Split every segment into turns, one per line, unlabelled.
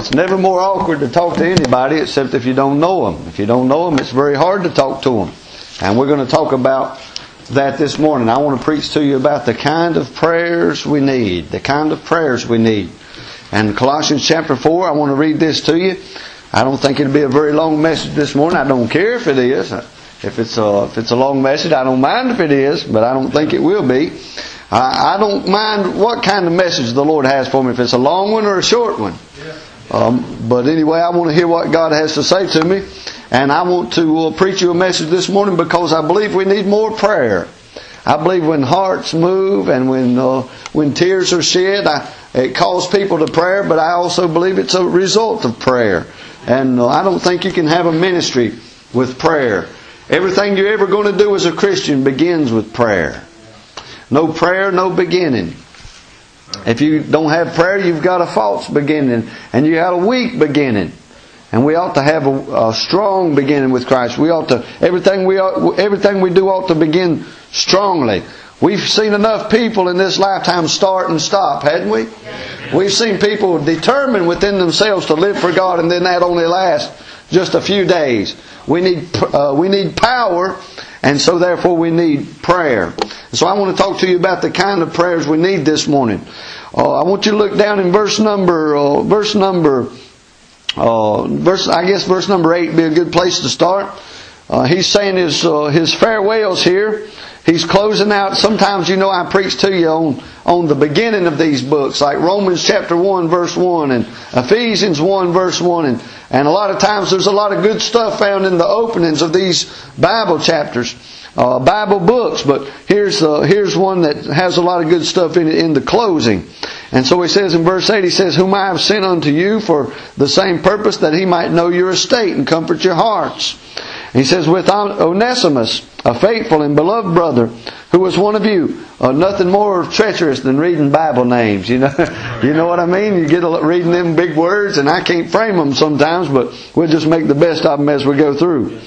it's never more awkward to talk to anybody except if you don't know them. If you don't know them, it's very hard to talk to them. And we're going to talk about that this morning. I want to preach to you about the kind of prayers we need. The kind of prayers we need. And Colossians chapter 4, I want to read this to you. I don't think it'll be a very long message this morning. I don't care if it is. If it's a, if it's a long message, I don't mind if it is, but I don't think it will be. I, I don't mind what kind of message the Lord has for me, if it's a long one or a short one. Um, but anyway, I want to hear what God has to say to me. And I want to uh, preach you a message this morning because I believe we need more prayer. I believe when hearts move and when uh, when tears are shed, I, it calls people to prayer. But I also believe it's a result of prayer. And uh, I don't think you can have a ministry with prayer. Everything you're ever going to do as a Christian begins with prayer. No prayer, no beginning. If you don't have prayer, you've got a false beginning, and you got a weak beginning. And we ought to have a, a, strong beginning with Christ. We ought to everything we everything we do ought to begin strongly. We've seen enough people in this lifetime start and stop, hadn't we? We've seen people determined within themselves to live for God, and then that only lasts just a few days. We need uh, we need power, and so therefore we need prayer. So I want to talk to you about the kind of prayers we need this morning. Uh, I want you to look down in verse number uh, verse number uh, verse, I guess verse number eight would be a good place to start. Uh, he's saying his uh, his farewells here. He's closing out. Sometimes you know I preach to you on on the beginning of these books, like Romans chapter one verse one and Ephesians one verse one, and and a lot of times there's a lot of good stuff found in the openings of these Bible chapters. Uh, Bible books, but here's uh, here's one that has a lot of good stuff in it in the closing. And so he says in verse 8, he says, Whom I have sent unto you for the same purpose that he might know your estate and comfort your hearts. He says, With Onesimus, a faithful and beloved brother, who was one of you, uh, nothing more treacherous than reading Bible names. You know, you know what I mean. You get a, reading them big words, and I can't frame them sometimes, but we'll just make the best of them as we go through.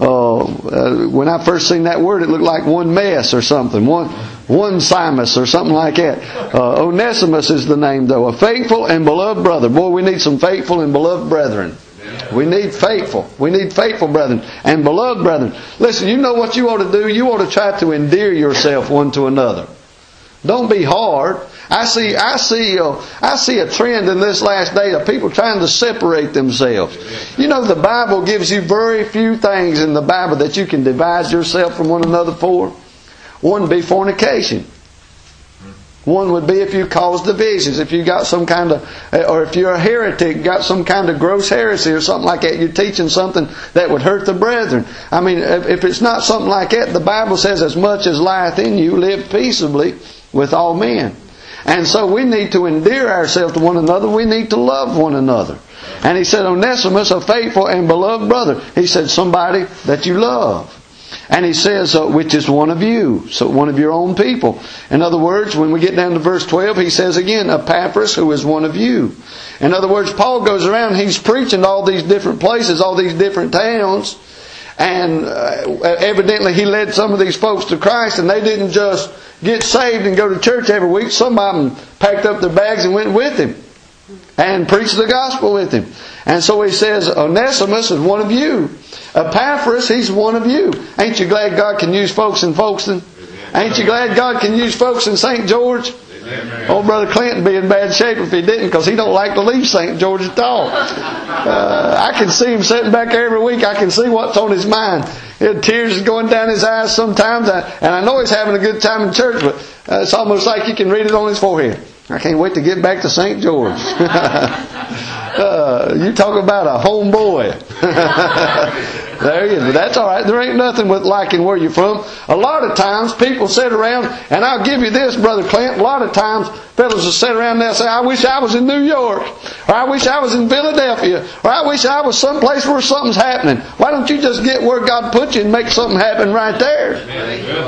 Uh, uh, when I first seen that word, it looked like one mess or something, one one Simus or something like that. Uh, Onesimus is the name, though, a faithful and beloved brother. Boy, we need some faithful and beloved brethren. We need faithful. We need faithful brethren and beloved brethren. Listen, you know what you ought to do? You ought to try to endear yourself one to another. Don't be hard. I see, I see, uh, I see a trend in this last day of people trying to separate themselves. You know, the Bible gives you very few things in the Bible that you can divide yourself from one another for. One be fornication. One would be if you cause divisions, if you got some kind of, eh, or if you're a heretic, got some kind of gross heresy or something like that, you're teaching something that would hurt the brethren. I mean, if it's not something like that, the Bible says, as much as lieth in you, live peaceably with all men. And so we need to endear ourselves to one another. We need to love one another. And he said, Onesimus, a faithful and beloved brother. He said, somebody that you love. And he says, uh, which is one of you, so one of your own people. In other words, when we get down to verse 12, he says again, Epaphras, who is one of you. In other words, Paul goes around, he's preaching to all these different places, all these different towns, and uh, evidently he led some of these folks to Christ, and they didn't just get saved and go to church every week. Some of them packed up their bags and went with him and preached the gospel with him. And so he says, Onesimus is one of you. Epaphras, he's one of you. Ain't you glad God can use folks in Folkston? Ain't you glad God can use folks in St. George? Amen. Old brother Clinton be in bad shape if he didn't, because he don't like to leave St. George at all. Uh, I can see him sitting back there every week. I can see what's on his mind. His tears is going down his eyes sometimes, and I know he's having a good time in church, but uh, it's almost like you can read it on his forehead. I can't wait to get back to St. George. you talk about a homeboy. There you go. That's all right. There ain't nothing with liking where you're from. A lot of times people sit around, and I'll give you this, Brother Clint. A lot of times fellows will sit around there and say, I wish I was in New York, or I wish I was in Philadelphia, or I wish I was someplace where something's happening. Why don't you just get where God put you and make something happen right there?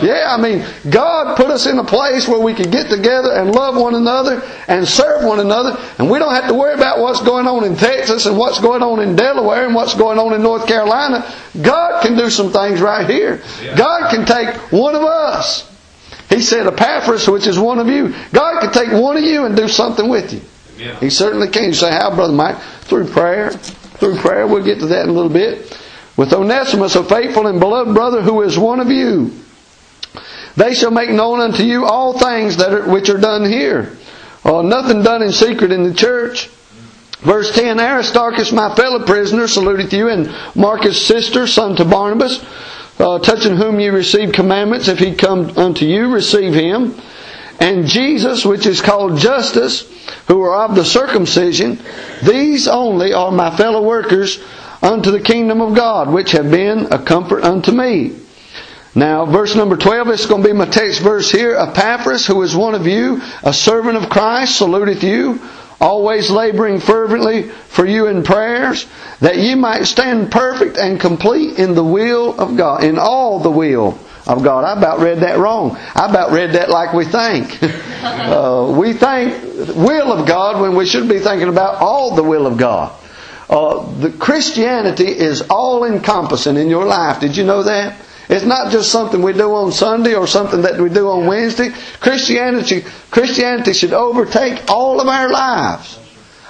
Yeah, I mean, God put us in a place where we can get together and love one another and serve one another, and we don't have to worry about what's going on in Texas and what's going on in Delaware and what's going on in North Carolina. God can do some things right here. God can take one of us. He said, Epaphras, which is one of you. God can take one of you and do something with you. He certainly can. You say, how, Brother Mike? Through prayer. Through prayer. We'll get to that in a little bit. With Onesimus, a faithful and beloved brother who is one of you. They shall make known unto you all things that are, which are done here. Uh, nothing done in secret in the church. Verse 10, Aristarchus, my fellow prisoner, saluteth you, and Marcus' sister, son to Barnabas, uh, touching whom you receive commandments. If he come unto you, receive him. And Jesus, which is called Justus, who are of the circumcision, these only are my fellow workers unto the kingdom of God, which have been a comfort unto me. Now, verse number 12, it's going to be my text verse here. Epaphras, who is one of you, a servant of Christ, saluteth you, always laboring fervently for you in prayers, that ye might stand perfect and complete in the will of God, in all the will of God. I about read that wrong. I about read that like we think. uh, we think will of God when we should be thinking about all the will of God. Uh, the Christianity is all encompassing in your life. Did you know that? It's not just something we do on Sunday or something that we do on Wednesday. Christianity, Christianity should overtake all of our lives.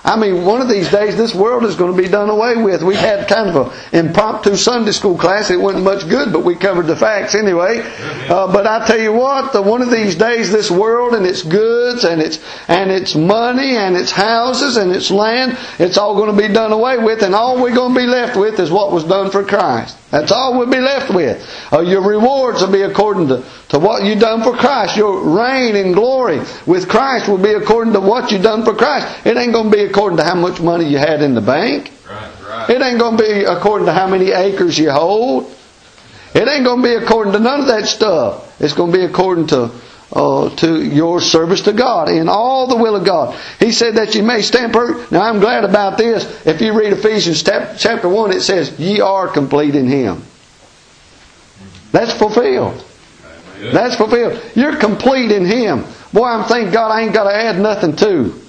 I mean, one of these days this world is going to be done away with. We had kind of an impromptu Sunday school class. It wasn't much good, but we covered the facts anyway. Uh, but I tell you what, the, one of these days this world and its goods and its, and its money and its houses and its land, it's all going to be done away with and all we're going to be left with is what was done for Christ. That's all we'll be left with. Uh, your rewards will be according to, to what you've done for Christ. Your reign and glory with Christ will be according to what you've done for Christ. It ain't going to be according to how much money you had in the bank. Right, right. It ain't going to be according to how many acres you hold. It ain't going to be according to none of that stuff. It's going to be according to uh, to your service to God in all the will of God. He said that you may stand perfect. Now I'm glad about this. If you read Ephesians chapter 1, it says, Ye are complete in Him. That's fulfilled. That's fulfilled. You're complete in Him. Boy, I'm thanking God I ain't got to add nothing to.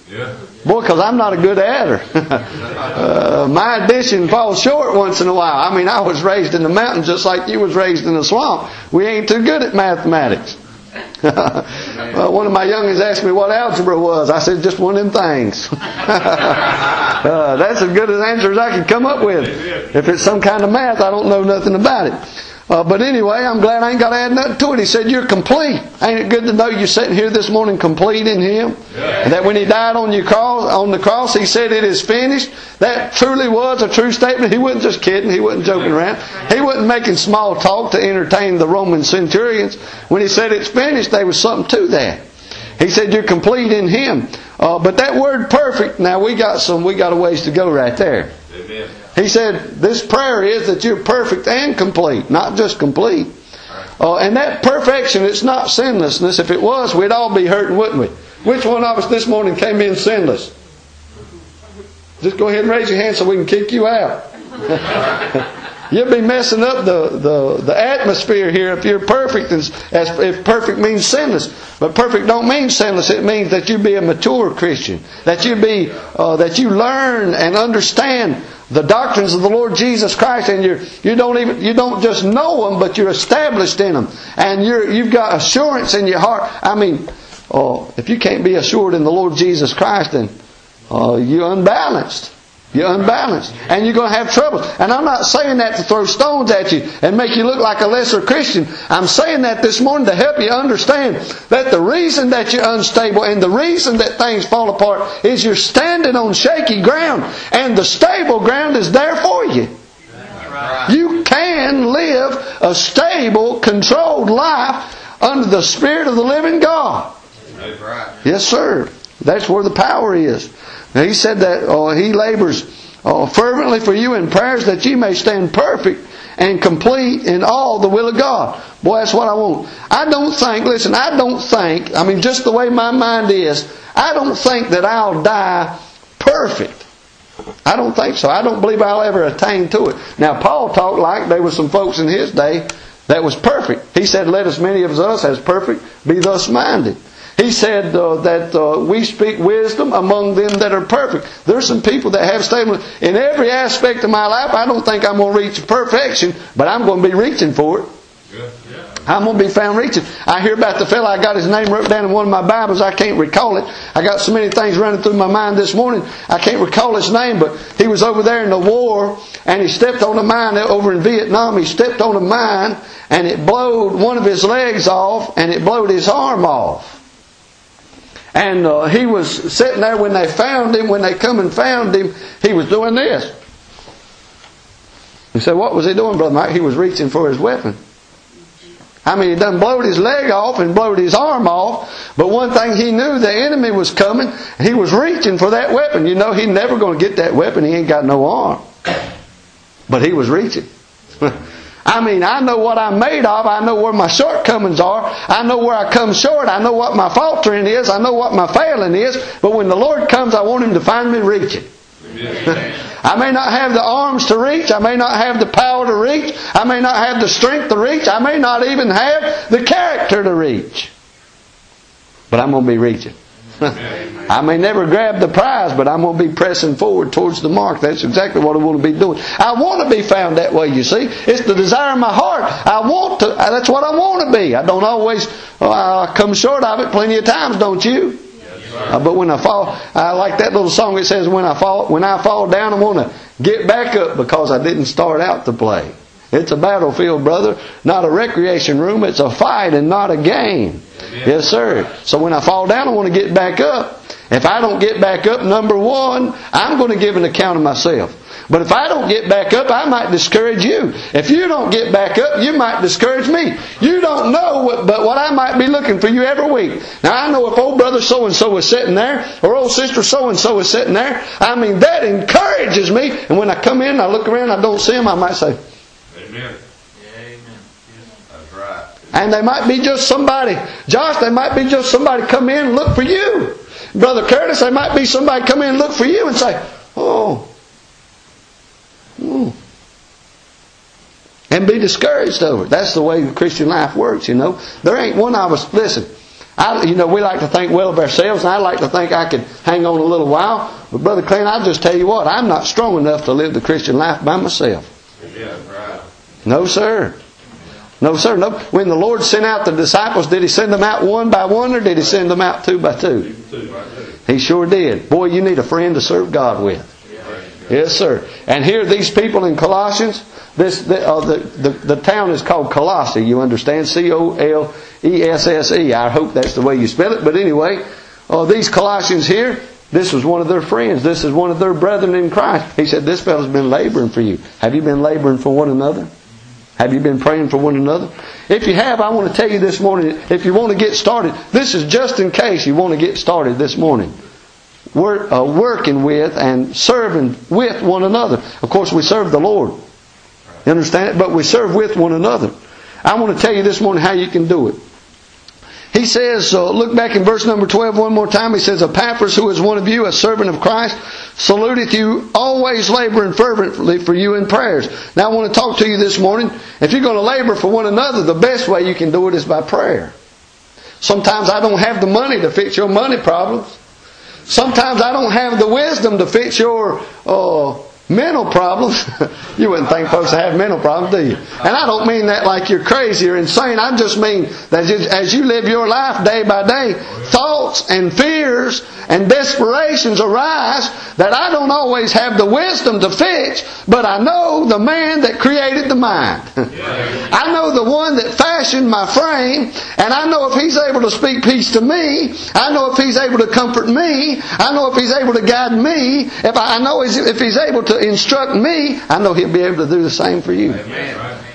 Boy, because I'm not a good adder. uh, my addition falls short once in a while. I mean, I was raised in the mountains just like you was raised in the swamp. We ain't too good at mathematics. well, one of my youngins asked me what algebra was. I said, just one of them things. uh, that's as good an answer as I could come up with. If it's some kind of math, I don't know nothing about it. Uh, but anyway, I'm glad I ain't got to add nothing to it. He said, You're complete. Ain't it good to know you're sitting here this morning complete in Him? Yeah. And that when He died on, your cross, on the cross, He said, It is finished. That truly was a true statement. He wasn't just kidding. He wasn't joking around. He wasn't making small talk to entertain the Roman centurions. When He said it's finished, there was something to that. He said, You're complete in Him. Uh, but that word perfect, now we got some, we got a ways to go right there. Amen. He said, This prayer is that you're perfect and complete, not just complete. Uh, and that perfection, it's not sinlessness. If it was, we'd all be hurting, wouldn't we? Which one of us this morning came in sinless? Just go ahead and raise your hand so we can kick you out. You'll be messing up the, the, the atmosphere here if you're perfect, as, if perfect means sinless. But perfect don't mean sinless. It means that you be a mature Christian, that you be uh, that you learn and understand the doctrines of the Lord Jesus Christ, and you you don't even you don't just know them, but you're established in them, and you're you've got assurance in your heart. I mean, uh, if you can't be assured in the Lord Jesus Christ, then uh, you're unbalanced. You're unbalanced. And you're going to have trouble. And I'm not saying that to throw stones at you and make you look like a lesser Christian. I'm saying that this morning to help you understand that the reason that you're unstable and the reason that things fall apart is you're standing on shaky ground. And the stable ground is there for you. You can live a stable, controlled life under the Spirit of the living God. Yes, sir. That's where the power is. Now he said that oh, he labors oh, fervently for you in prayers that you may stand perfect and complete in all the will of God. Boy, that's what I want. I don't think, listen, I don't think, I mean, just the way my mind is, I don't think that I'll die perfect. I don't think so. I don't believe I'll ever attain to it. Now, Paul talked like there were some folks in his day that was perfect. He said, Let as many of us as perfect be thus minded. He said uh, that uh, we speak wisdom among them that are perfect. There's some people that have stable in every aspect of my life. I don't think I'm going to reach perfection, but I'm going to be reaching for it. I'm going to be found reaching. I hear about the fellow, I got his name wrote down in one of my Bibles. I can't recall it. I got so many things running through my mind this morning. I can't recall his name, but he was over there in the war and he stepped on a mine over in Vietnam. He stepped on a mine and it blowed one of his legs off and it blowed his arm off. And uh, he was sitting there when they found him. When they come and found him, he was doing this. He said, what was he doing, Brother Mike? He was reaching for his weapon. I mean, he done blowed his leg off and blowed his arm off. But one thing he knew, the enemy was coming. He was reaching for that weapon. You know, he's never going to get that weapon. He ain't got no arm. But he was reaching. I mean, I know what I'm made of. I know where my shortcomings are. I know where I come short. I know what my faltering is. I know what my failing is. But when the Lord comes, I want Him to find me reaching. I may not have the arms to reach. I may not have the power to reach. I may not have the strength to reach. I may not even have the character to reach. But I'm going to be reaching. I may never grab the prize, but I'm going to be pressing forward towards the mark. That's exactly what I want to be doing. I want to be found that way, you see. It's the desire of my heart. I want to, that's what I want to be. I don't always, oh, I come short of it plenty of times, don't you? Uh, but when I fall, I like that little song. It says, "When I fall, when I fall down, I want to get back up because I didn't start out to play." It's a battlefield, brother, not a recreation room. It's a fight and not a game. Amen. Yes, sir. So when I fall down, I want to get back up. If I don't get back up, number one, I'm going to give an account of myself. But if I don't get back up, I might discourage you. If you don't get back up, you might discourage me. You don't know what, but what I might be looking for you every week. Now I know if old brother so and so is sitting there, or old sister so and so is sitting there, I mean that encourages me. And when I come in, I look around, I don't see them, I might say, Amen. Amen. That's right. And they might be just somebody, Josh, they might be just somebody come in and look for you. Brother Curtis, they might be somebody come in and look for you and say, oh, hmm. and be discouraged over it. That's the way the Christian life works, you know. There ain't one of us, listen, I, you know, we like to think well of ourselves, and I like to think I can hang on a little while. But Brother Clint, I'll just tell you what, I'm not strong enough to live the Christian life by myself. Yeah, right. No, sir. No, sir. No. When the Lord sent out the disciples, did He send them out one by one or did He send them out two by two? He sure did. Boy, you need a friend to serve God with. Yes, sir. And here, these people in Colossians, this the, uh, the, the, the town is called Colossae. You understand? C O L E S S E. I hope that's the way you spell it. But anyway, uh, these Colossians here, this was one of their friends. This is one of their brethren in Christ. He said, This fellow's been laboring for you. Have you been laboring for one another? Have you been praying for one another? If you have, I want to tell you this morning, if you want to get started, this is just in case you want to get started this morning. We're uh, working with and serving with one another. Of course, we serve the Lord. You understand? But we serve with one another. I want to tell you this morning how you can do it. He says, uh, look back in verse number 12 one more time. He says, Epaphras, who is one of you, a servant of Christ, saluteth you, always laboring fervently for you in prayers. Now I want to talk to you this morning. If you're going to labor for one another, the best way you can do it is by prayer. Sometimes I don't have the money to fix your money problems. Sometimes I don't have the wisdom to fix your uh, mental problems. you wouldn't think folks have mental problems, do you? And I don't mean that like you're crazy or insane. I just mean that as you live your life day by day, thoughts and fears and desperations arise that I don't always have the wisdom to fix, but I know the man that created the mind. I know the one that fashioned my frame, and I know if he's able to speak peace to me, I know if he's able to comfort me, I know if he's able to guide me, if I, know if he's able to instruct me, I know he'll be able to do the same for you.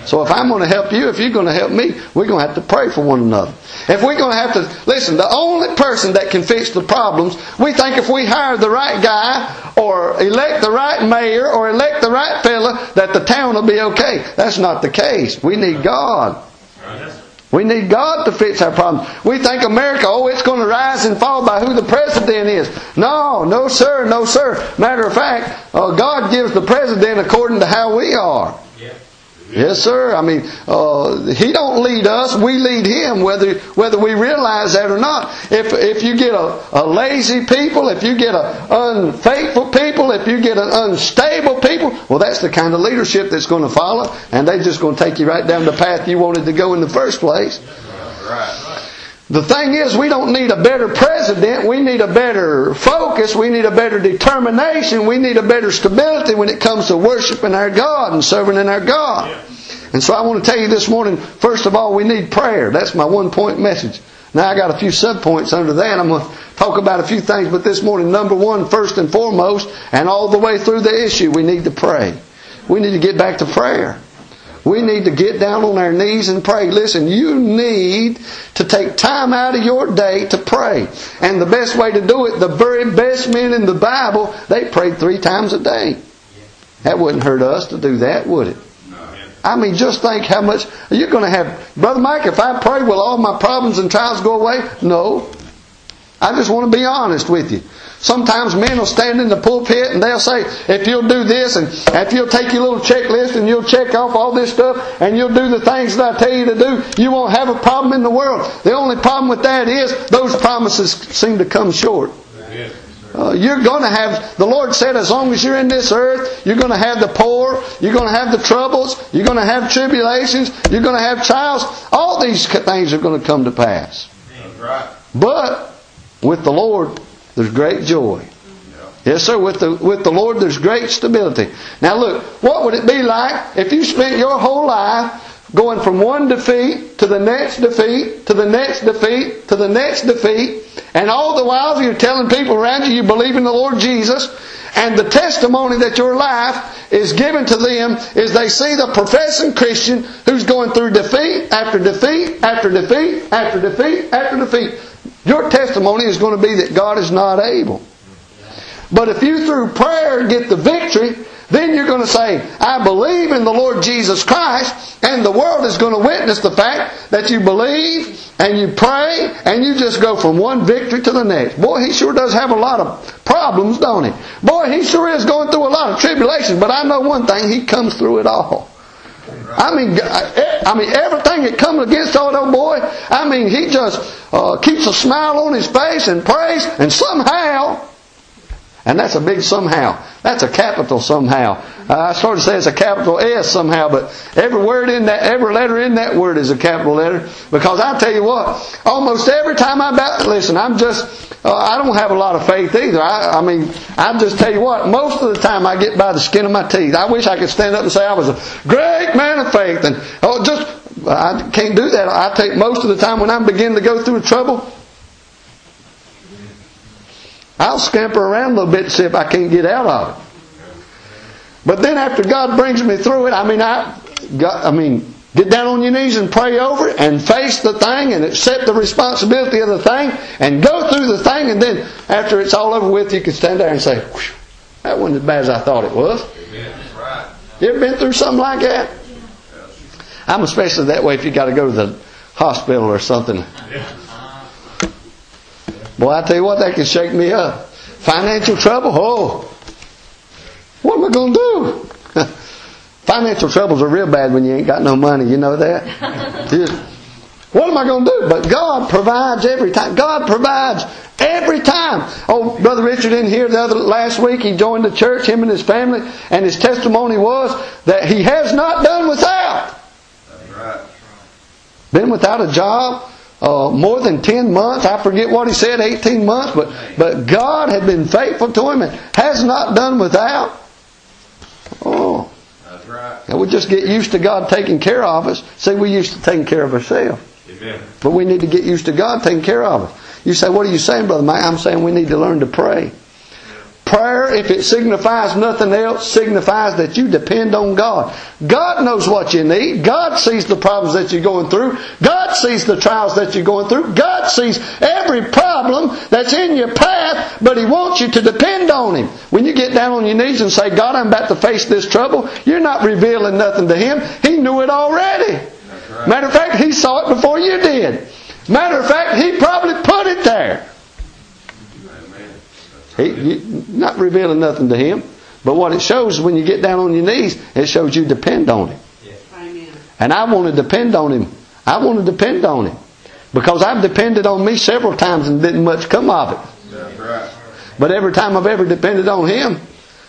So if I'm going to help you, if you're going to help me, we're going to have to pray for one another. If we're going to have to, listen, the only person that can fix the problems, we think if we hire the right guy or elect the right mayor or elect the right fella, that the town will be okay. That's not the case. We need God. We need God to fix our problems. We think America, oh, it's going to rise and fall by who the president is. No, no, sir, no, sir. Matter of fact, uh, God gives the president according to how we are. Yes, sir. I mean, uh, he don't lead us; we lead him, whether whether we realize that or not. If if you get a, a lazy people, if you get a unfaithful people, if you get an unstable people, well, that's the kind of leadership that's going to follow, and they're just going to take you right down the path you wanted to go in the first place. The thing is, we don't need a better president. We need a better focus. We need a better determination. We need a better stability when it comes to worshiping our God and serving in our God. And so I want to tell you this morning, first of all, we need prayer. That's my one point message. Now I got a few subpoints under that. I'm going to talk about a few things, but this morning, number one, first and foremost, and all the way through the issue, we need to pray. We need to get back to prayer. We need to get down on our knees and pray. Listen, you need to take time out of your day to pray. And the best way to do it, the very best men in the Bible, they prayed three times a day. That wouldn't hurt us to do that, would it? I mean, just think how much you're going to have. Brother Mike, if I pray, will all my problems and trials go away? No. I just want to be honest with you. Sometimes men will stand in the pulpit and they'll say, if you'll do this and if you'll take your little checklist and you'll check off all this stuff and you'll do the things that I tell you to do, you won't have a problem in the world. The only problem with that is those promises seem to come short. Uh, you're going to have, the Lord said, as long as you're in this earth, you're going to have the poor, you're going to have the troubles, you're going to have tribulations, you're going to have trials. All these things are going to come to pass. But with the Lord, there's great joy. Yes, sir. With the, with the Lord, there's great stability. Now look, what would it be like if you spent your whole life going from one defeat to the next defeat to the next defeat to the next defeat, and all the while you're telling people around you you believe in the Lord Jesus, and the testimony that your life is given to them is they see the professing Christian who's going through defeat after defeat after defeat after defeat after defeat. Your testimony is going to be that God is not able. But if you through prayer get the victory, then you're going to say, I believe in the Lord Jesus Christ, and the world is going to witness the fact that you believe and you pray and you just go from one victory to the next. Boy, he sure does have a lot of problems, don't he? Boy, he sure is going through a lot of tribulations, but I know one thing, he comes through it all. I mean, I mean everything that comes against old old boy. I mean, he just uh, keeps a smile on his face and prays, and somehow and that's a big somehow. That's a capital somehow. Uh, I sort of say it's a capital S somehow, but every word in that, every letter in that word is a capital letter. Because I tell you what, almost every time I about listen, I'm just, uh, I don't have a lot of faith either. I, I mean, I just tell you what, most of the time I get by the skin of my teeth. I wish I could stand up and say I was a great man of faith, and oh, just I can't do that. I take most of the time when I'm beginning to go through trouble. I'll scamper around a little bit to see if I can't get out of it. But then after God brings me through it, I mean, I, got, I mean, get down on your knees and pray over it and face the thing and accept the responsibility of the thing and go through the thing and then after it's all over with, you can stand there and say, that wasn't as bad as I thought it was. You ever been through something like that? I'm especially that way if you got to go to the hospital or something. Boy, I tell you what, that can shake me up. Financial trouble? Oh, what am I going to do? Financial troubles are real bad when you ain't got no money. You know that? what am I going to do? But God provides every time. God provides every time. Oh, Brother Richard in here the other last week, he joined the church, him and his family, and his testimony was that he has not done without. That's right. Been without a job, uh, more than 10 months. I forget what he said, 18 months, but, but God had been faithful to him and has not done without. Oh. That's right. And we just get used to God taking care of us. See, we used to taking care of ourselves. Amen. But we need to get used to God taking care of us. You say, what are you saying, Brother Mike? I'm saying we need to learn to pray. Prayer, if it signifies nothing else, signifies that you depend on God. God knows what you need. God sees the problems that you're going through. God sees the trials that you're going through. God sees every problem that's in your path, but He wants you to depend on Him. When you get down on your knees and say, God, I'm about to face this trouble, you're not revealing nothing to Him. He knew it already. Right. Matter of fact, He saw it before you did. Matter of fact, He probably put it there. He, not revealing nothing to him. But what it shows when you get down on your knees, it shows you depend on him. And I want to depend on him. I want to depend on him. Because I've depended on me several times and didn't much come of it. But every time I've ever depended on him,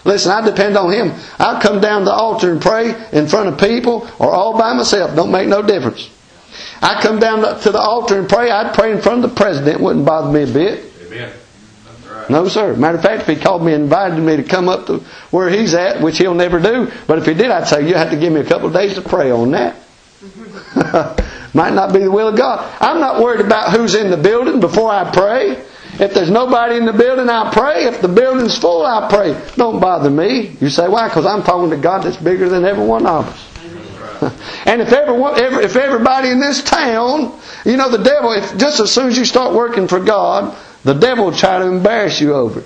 Listen, I depend on Him. I'll come down to the altar and pray in front of people or all by myself. Don't make no difference. I come down to the altar and pray. I'd pray in front of the president. Wouldn't bother me a bit.
Amen.
No, sir. Matter of fact, if he called me and invited me to come up to where he's at, which he'll never do, but if he did, I'd say, you have to give me a couple of days to pray on that. Might not be the will of God. I'm not worried about who's in the building before I pray. If there's nobody in the building, I'll pray. If the building's full, I'll pray. Don't bother me. You say, why? Because I'm talking to God that's bigger than every one of us. and if everyone, if everybody in this town, you know, the devil, if just as soon as you start working for God, the devil will try to embarrass you over it.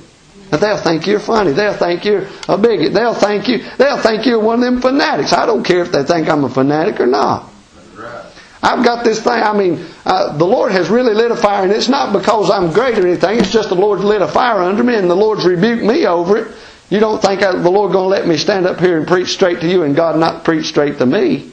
But they'll think you're funny. They'll think you're a bigot. They'll think you. They'll think you're one of them fanatics. I don't care if they think I'm a fanatic or not. I've got this thing. I mean, uh, the Lord has really lit a fire, and it's not because I'm great or anything. It's just the Lord's lit a fire under me, and the Lord's rebuked me over it. You don't think I, the Lord going to let me stand up here and preach straight to you, and God not preach straight to me?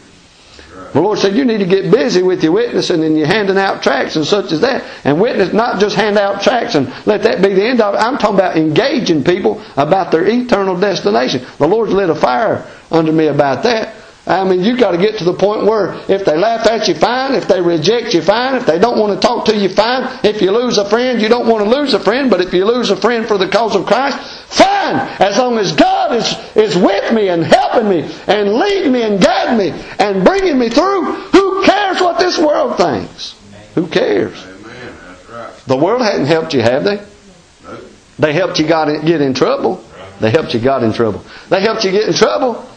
The Lord said you need to get busy with your witnessing and your handing out tracts and such as that. And witness, not just hand out tracts and let that be the end of it. I'm talking about engaging people about their eternal destination. The Lord's lit a fire under me about that. I mean, you've got to get to the point where if they laugh at you, fine. If they reject you, fine. If they don't want to talk to you, fine. If you lose a friend, you don't want to lose a friend. But if you lose a friend for the cause of Christ, fine. As long as God is, is with me and helping me and leading me and guiding me and bringing me through, who cares what this world thinks? Who cares?
Amen. That's right.
The world hadn't helped you, have they?
Nope.
They helped you got in, get in trouble. They helped you got in trouble. They helped you get in trouble.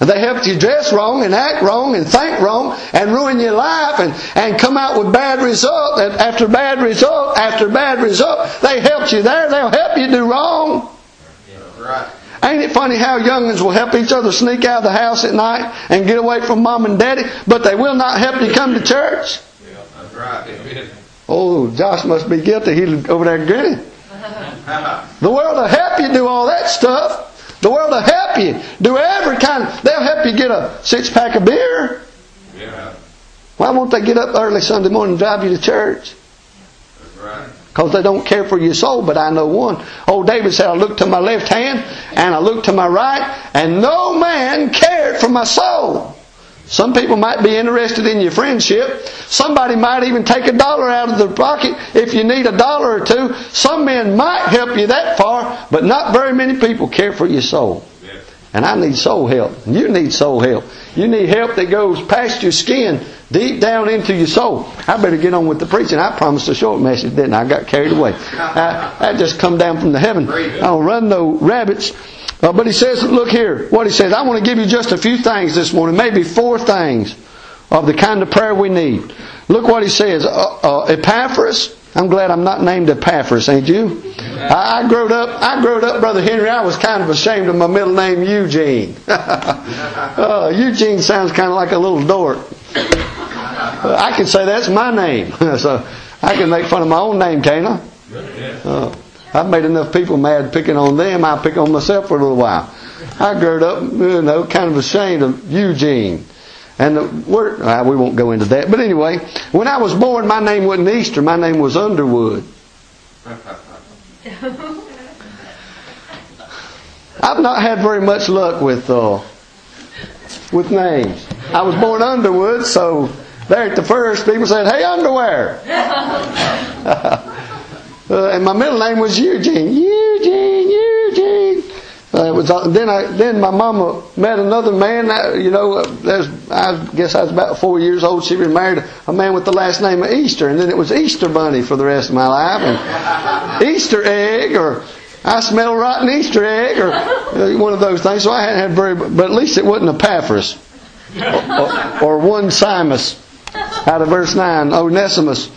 They helped you dress wrong and act wrong and think wrong and ruin your life and, and come out with bad result after bad result after bad result. They helped you there. They'll help you do wrong.
Right.
Ain't it funny how youngins will help each other sneak out of the house at night and get away from mom and daddy, but they will not help you come to church?
Yeah, that's right. Amen.
Oh, Josh must be guilty. He's over there grinning. The world will help you do all that stuff. The world will help you do every kind. They'll help you get a six pack of beer.
Yeah,
Why won't they get up early Sunday morning and drive you to church?
that's right.
Because they don't care for your soul. But I know one. Old David said, I looked to my left hand and I looked to my right, and no man cared for my soul. Some people might be interested in your friendship. Somebody might even take a dollar out of their pocket if you need a dollar or two. Some men might help you that far, but not very many people care for your soul. And I need soul help. You need soul help. You need help that goes past your skin, deep down into your soul. I better get on with the preaching. I promised a short message, didn't I? I got carried away. I, I just come down from the heaven. I don't run no rabbits. Uh, but he says, look here, what he says. I want to give you just a few things this morning, maybe four things of the kind of prayer we need. Look what he says. Uh, uh, Epaphras. I'm glad I'm not named Epaphras, ain't you? I, I up. I growed up, brother Henry. I was kind of ashamed of my middle name, Eugene. uh, Eugene sounds kind of like a little dork. Uh, I can say that's my name, so I can make fun of my own name, can't I? Uh, I've made enough people mad picking on them. I'll pick on myself for a little while. I grew up, you know, kind of ashamed of Eugene. And the word, well, we won't go into that. But anyway, when I was born, my name wasn't Easter. My name was Underwood. I've not had very much luck with uh, with names. I was born Underwood, so there at the first, people said, "Hey, underwear." Uh, and my middle name was Eugene. Eugene, Eugene. Uh, it was uh, then I then my mama met another man. uh, You know, uh, I guess I was about four years old. She remarried a man with the last name of Easter, and then it was Easter Bunny for the rest of my life, and Easter egg, or I smell rotten Easter egg, or uh, one of those things. So I hadn't had very, but at least it wasn't Epaphras or, or, or one Simus out of verse nine, Onesimus.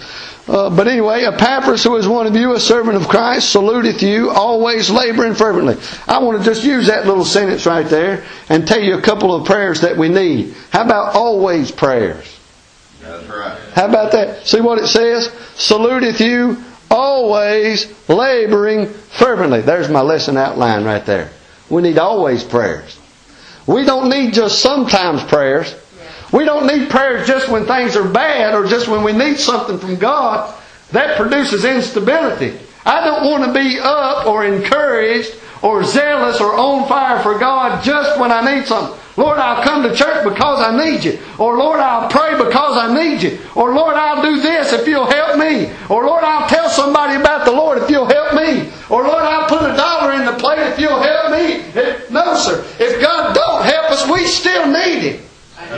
Uh, but anyway, Epaphras, who is one of you, a servant of Christ, saluteth you, always laboring fervently. I want to just use that little sentence right there and tell you a couple of prayers that we need. How about always prayers?
That's right.
How about that? See what it says? Saluteth you, always laboring fervently. There's my lesson outline right there. We need always prayers. We don't need just sometimes prayers. We don't need prayers just when things are bad or just when we need something from God. That produces instability. I don't want to be up or encouraged or zealous or on fire for God just when I need something. Lord, I'll come to church because I need you. Or Lord, I'll pray because I need you. Or Lord, I'll do this if you'll help me. Or Lord, I'll tell somebody about the Lord if you'll help me. Or Lord, I'll put a dollar in the plate if you'll help me. No, sir. If God don't help us, we still need Him.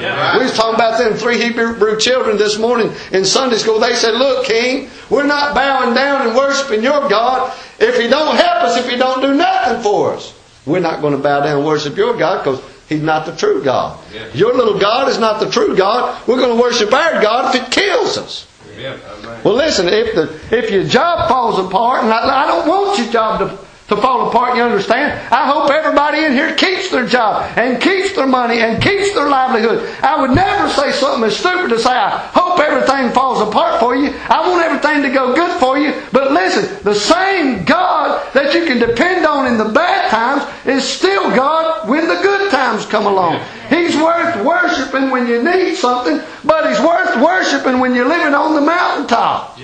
That's
We was talking about them three Hebrew children this morning in Sunday school. They said, look, King, we're not bowing down and worshiping your God if He don't help us, if He don't do nothing for us. We're not going to bow down and worship your God because He's not the true God.
Yeah.
Your little God is not the true God. We're going to worship our God if it kills us.
Amen.
Well, listen, if the if your job falls apart, and I, I don't want your job to, to fall apart, you understand? I hope everybody in here keeps their job and keeps their money and keeps their livelihood. I would never say something as stupid to say, I hope everything falls apart for you. I want everything to go good for you. But listen, the same God that you can depend on in the bad times is still God when the good times come along. He's worth worshiping when you need something, but He's worth worshiping when you're living on the mountaintop.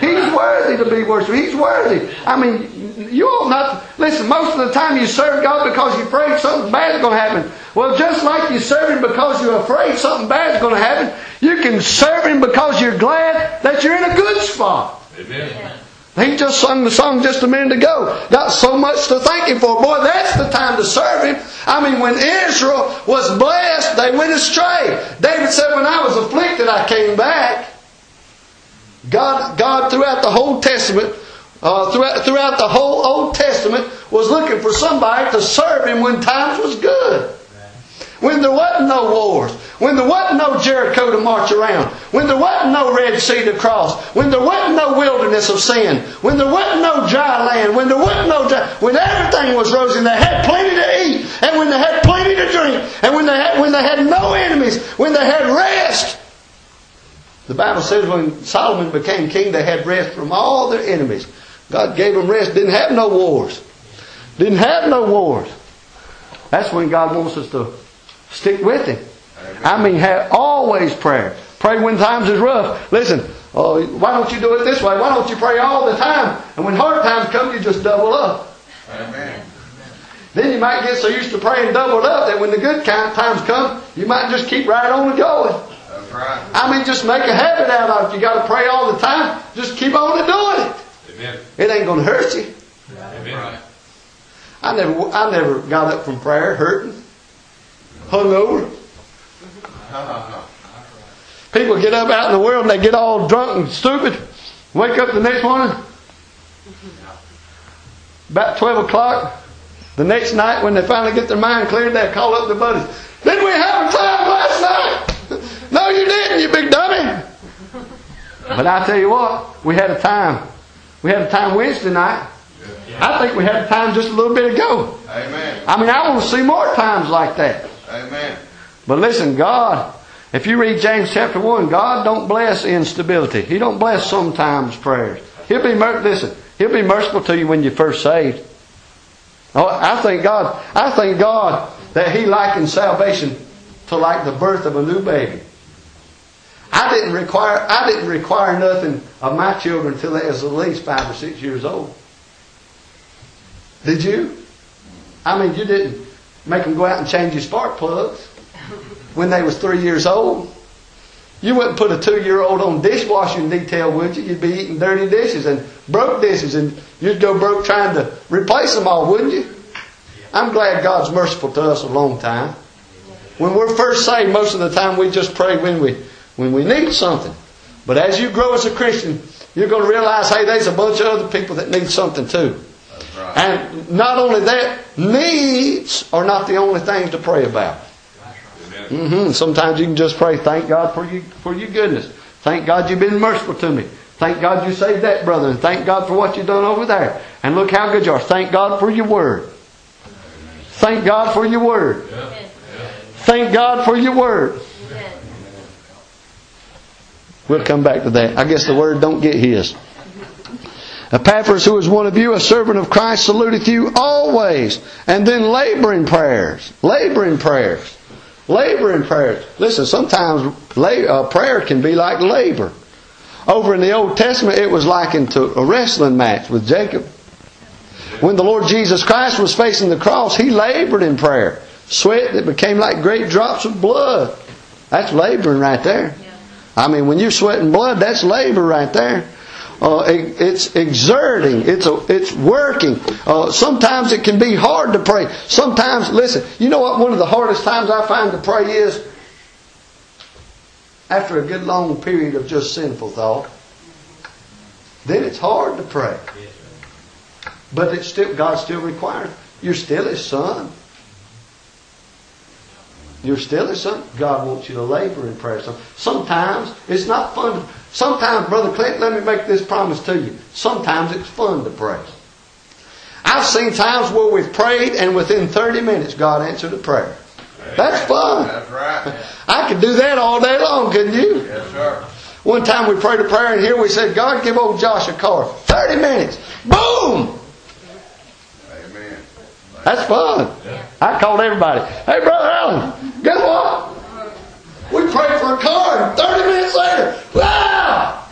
He's worthy to be worshipped. He's worthy. I mean, you ought not listen. Most of the time, you serve God because you're afraid something bad is going to happen. Well, just like you serve Him because you're afraid something bad is going to happen, you can serve Him because you're glad that you're in a good spot.
Amen.
He just sung the song just a minute ago. Got so much to thank Him for. Boy, that's the time to serve Him. I mean, when Israel was blessed, they went astray. David said, when I was afflicted, I came back. God, God throughout the whole Testament, uh, throughout, throughout the whole Old Testament, was looking for somebody to serve Him when times was good. When there wasn't no wars. When there wasn't no Jericho to march around. When there wasn't no Red Sea to cross. When there wasn't no wilderness of sin. When there wasn't no dry land. When there wasn't no dry, when everything was rosy and they had plenty to eat. And when they had plenty to drink. And when they had, when they had no enemies. When they had rest. The Bible says when Solomon became king, they had rest from all their enemies. God gave them rest. Didn't have no wars. Didn't have no wars. That's when God wants us to stick with Him. I mean, have always prayer. Pray when times is rough. Listen, uh, why don't you do it this way? Why don't you pray all the time? And when hard times come, you just double up.
Amen.
Then you might get so used to praying doubled up that when the good times come, you might just keep right on going.
Right.
I mean, just make a habit out of it. You got to pray all the time. Just keep on doing it.
Amen.
It ain't going to hurt you.
Amen.
I never, I never got up from prayer hurting, hungover. People get up out in the world and they get all drunk and stupid. Wake up the next morning, about 12 o'clock. The next night, when they finally get their mind cleared, they call up their buddies. Didn't we have a time last night? no, you didn't, you big dummy. But I tell you what, we had a time. We had a time Wednesday night. I think we had a time just a little bit ago.
Amen.
I mean, I want to see more times like that.
Amen.
But listen, God, if you read James chapter 1, God don't bless instability. He don't bless sometimes prayers. He'll be, listen, He'll be merciful to you when you're first saved. Oh, I thank God, I thank God that He likened salvation to like the birth of a new baby. I didn't require, I didn't require nothing of my children until they was at least five or six years old. Did you? I mean, you didn't make them go out and change your spark plugs when they was three years old. You wouldn't put a two-year-old on dishwashing detail, would you? You'd be eating dirty dishes and broke dishes, and you'd go broke trying to replace them all, wouldn't you? I'm glad God's merciful to us a long time. When we're first saved, most of the time we just pray when we when we need something. But as you grow as a Christian, you're going to realize, hey, there's a bunch of other people that need something too.
That's right.
And not only that, needs are not the only things to pray about.
Amen.
hmm Sometimes you can just pray, thank God for you for your goodness. Thank God you've been merciful to me. Thank God you saved that brother, and thank God for what you've done over there. And look how good you are. Thank God for your word. Thank God for your word. Thank God for your word. We'll come back to that. I guess the word don't get his. Epaphras, who is one of you, a servant of Christ, saluteth you always. And then laboring prayers. Laboring prayers. Laboring prayers. Listen, sometimes uh, prayer can be like labor. Over in the Old Testament, it was likened to a wrestling match with Jacob. When the Lord Jesus Christ was facing the cross, He labored in prayer. Sweat that became like great drops of blood. That's laboring right there. I mean, when you're sweating blood, that's labor right there. Uh, it, it's exerting. It's a, it's working. Uh, sometimes it can be hard to pray. Sometimes, listen, you know what? One of the hardest times I find to pray is after a good long period of just sinful thought. Then it's hard to pray. But it's still God still requires. You're still His son. You're still His son. God wants you to labor in prayer. So sometimes it's not fun. To, sometimes, Brother Clint, let me make this promise to you. Sometimes it's fun to pray. I've seen times where we've prayed and within 30 minutes God answered a prayer. That's fun.
That's right.
I could do that all day long, couldn't you?
Yes, sir.
One time we prayed a prayer and here we said, God, give old Josh a car. 30 minutes. Boom! That's fun. I called everybody. Hey, Brother Allen, guess what? We prayed for a car and 30 minutes later, wow!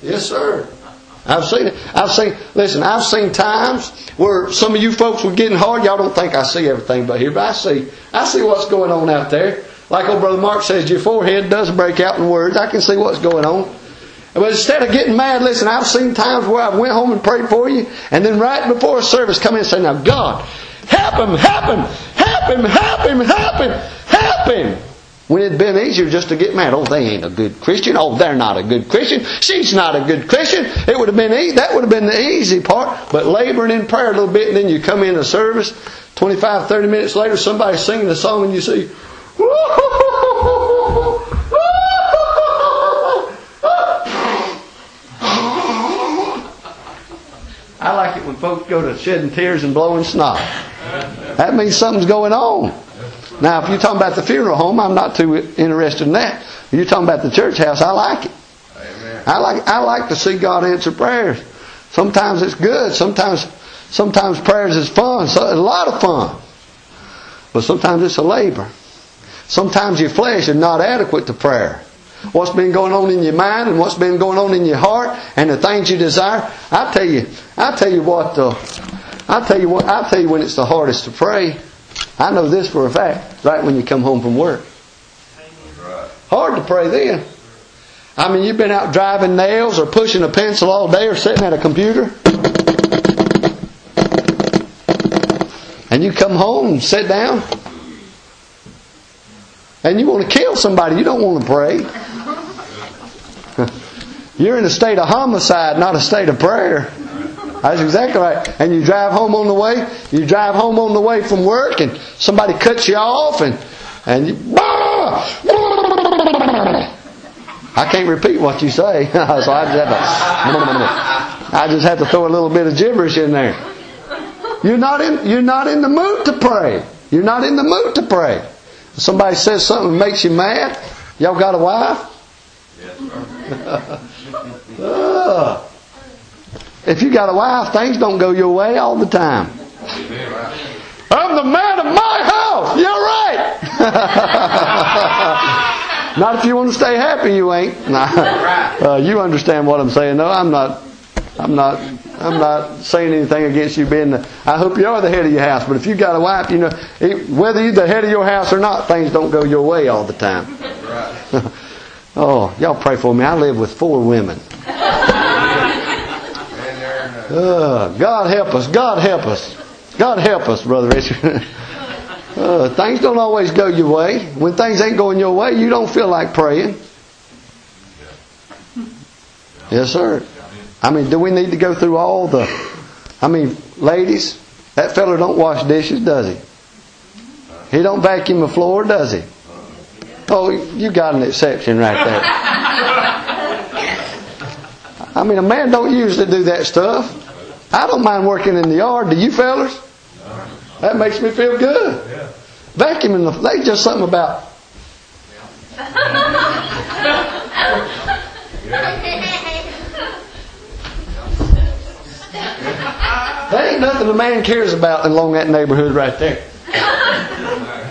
Yes, sir. I've seen it. I've seen, listen, I've seen times where some of you folks were getting hard. Y'all don't think I see everything but here, but I see, I see what's going on out there. Like old brother Mark says, your forehead does break out in words. I can see what's going on. But instead of getting mad, listen, I've seen times where I went home and prayed for you, and then right before a service come in and say, now God, help him, help him, help him, help him, help him, help him. When it'd been easier just to get mad. Oh, they ain't a good Christian. Oh, they're not a good Christian. She's not a good Christian. It would have been that would have been the easy part. But laboring in prayer a little bit, and then you come in a service, 25, 30 minutes later, somebody's singing a song, and you see, I like it when folks go to shedding tears and blowing snot. That means something's going on. Now, if you're talking about the funeral home, I'm not too interested in that. If you're talking about the church house, I like it.
Amen.
I like I like to see God answer prayers. Sometimes it's good. Sometimes sometimes prayers is fun. So, a lot of fun. But sometimes it's a labor. Sometimes your flesh is not adequate to prayer. What's been going on in your mind and what's been going on in your heart and the things you desire. I tell you, I tell you what. Uh, I tell you what. I tell you when it's the hardest to pray. I know this for a fact. Right when you come home from work. Hard to pray then. I mean, you've been out driving nails or pushing a pencil all day or sitting at a computer. And you come home and sit down. And you want to kill somebody. You don't want to pray. You're in a state of homicide, not a state of prayer. That's exactly right. And you drive home on the way, you drive home on the way from work and somebody cuts you off and, and you, I can't repeat what you say. so I just have to, I just have to throw a little bit of gibberish in there. You're not in, you're not in the mood to pray. You're not in the mood to pray. If somebody says something that makes you mad, y'all got a wife? Yes, sir. Ugh. If you got a wife, things don't go your way all the time. I'm the man of my house. You're right. not if you want to stay happy, you ain't. Nah. Uh, you understand what I'm saying, though. I'm not. I'm not. I'm not saying anything against you being the. I hope you are the head of your house, but if you got a wife, you know, whether you're the head of your house or not, things don't go your way all the time. Oh, y'all pray for me. I live with four women.
Uh,
God help us. God help us. God help us, Brother Richard. uh, things don't always go your way. When things ain't going your way, you don't feel like praying. Yes, sir. I mean, do we need to go through all the. I mean, ladies, that feller don't wash dishes, does he? He don't vacuum the floor, does he? Oh, you got an exception right there. I mean, a man don't usually do that stuff. I don't mind working in the yard. Do you fellas? That makes me feel good. Vacuuming the, they just something about. There ain't nothing a man cares about along that neighborhood right there.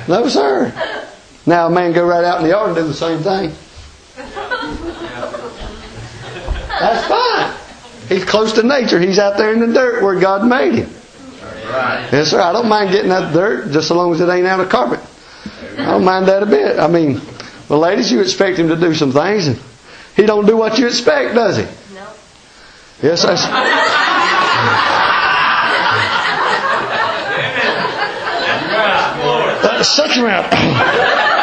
No, sir. Now a man go right out in the yard and do the same thing. That's fine. He's close to nature. He's out there in the dirt where God made him.
Right.
Yes, sir. I don't mind getting that dirt just so long as it ain't out of carpet. I don't mind that a bit. I mean, well, ladies, you expect him to do some things, and he don't do what you expect, does he?
No.
Yes, that's. Uh, shut your mouth.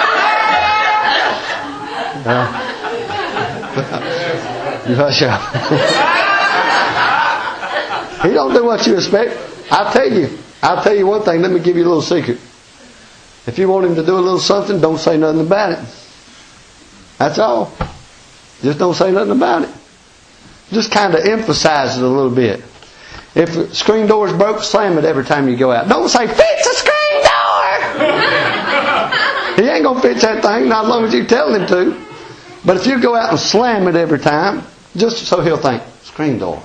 Uh, you hush up. he don't do what you expect. I tell you, I'll tell you one thing. Let me give you a little secret. If you want him to do a little something, don't say nothing about it. That's all. Just don't say nothing about it. Just kind of emphasize it a little bit. If the screen door's broke, slam it every time you go out. Don't say, fix the screen door! he ain't gonna fix that thing, not as long as you tell him to. But if you go out and slam it every time, just so he'll think, screen door.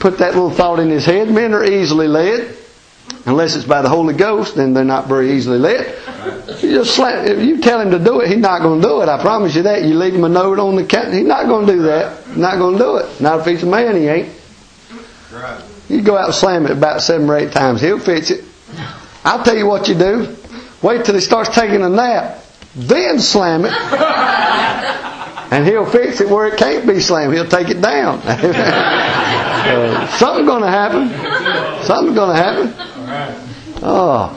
Put that little thought in his head. Men are easily led. Unless it's by the Holy Ghost, then they're not very easily led. You just slam, if you tell him to do it, he's not going to do it. I promise you that. You leave him a note on the cat, he's not going to do that. Not going to do it. Not if he's a man, he ain't. You go out and slam it about seven or eight times, he'll fix it. I'll tell you what you do. Wait till he starts taking a nap, then slam it. And he'll fix it where it can't be slammed. He'll take it down. uh, something's going to happen. Something's going to happen. Oh,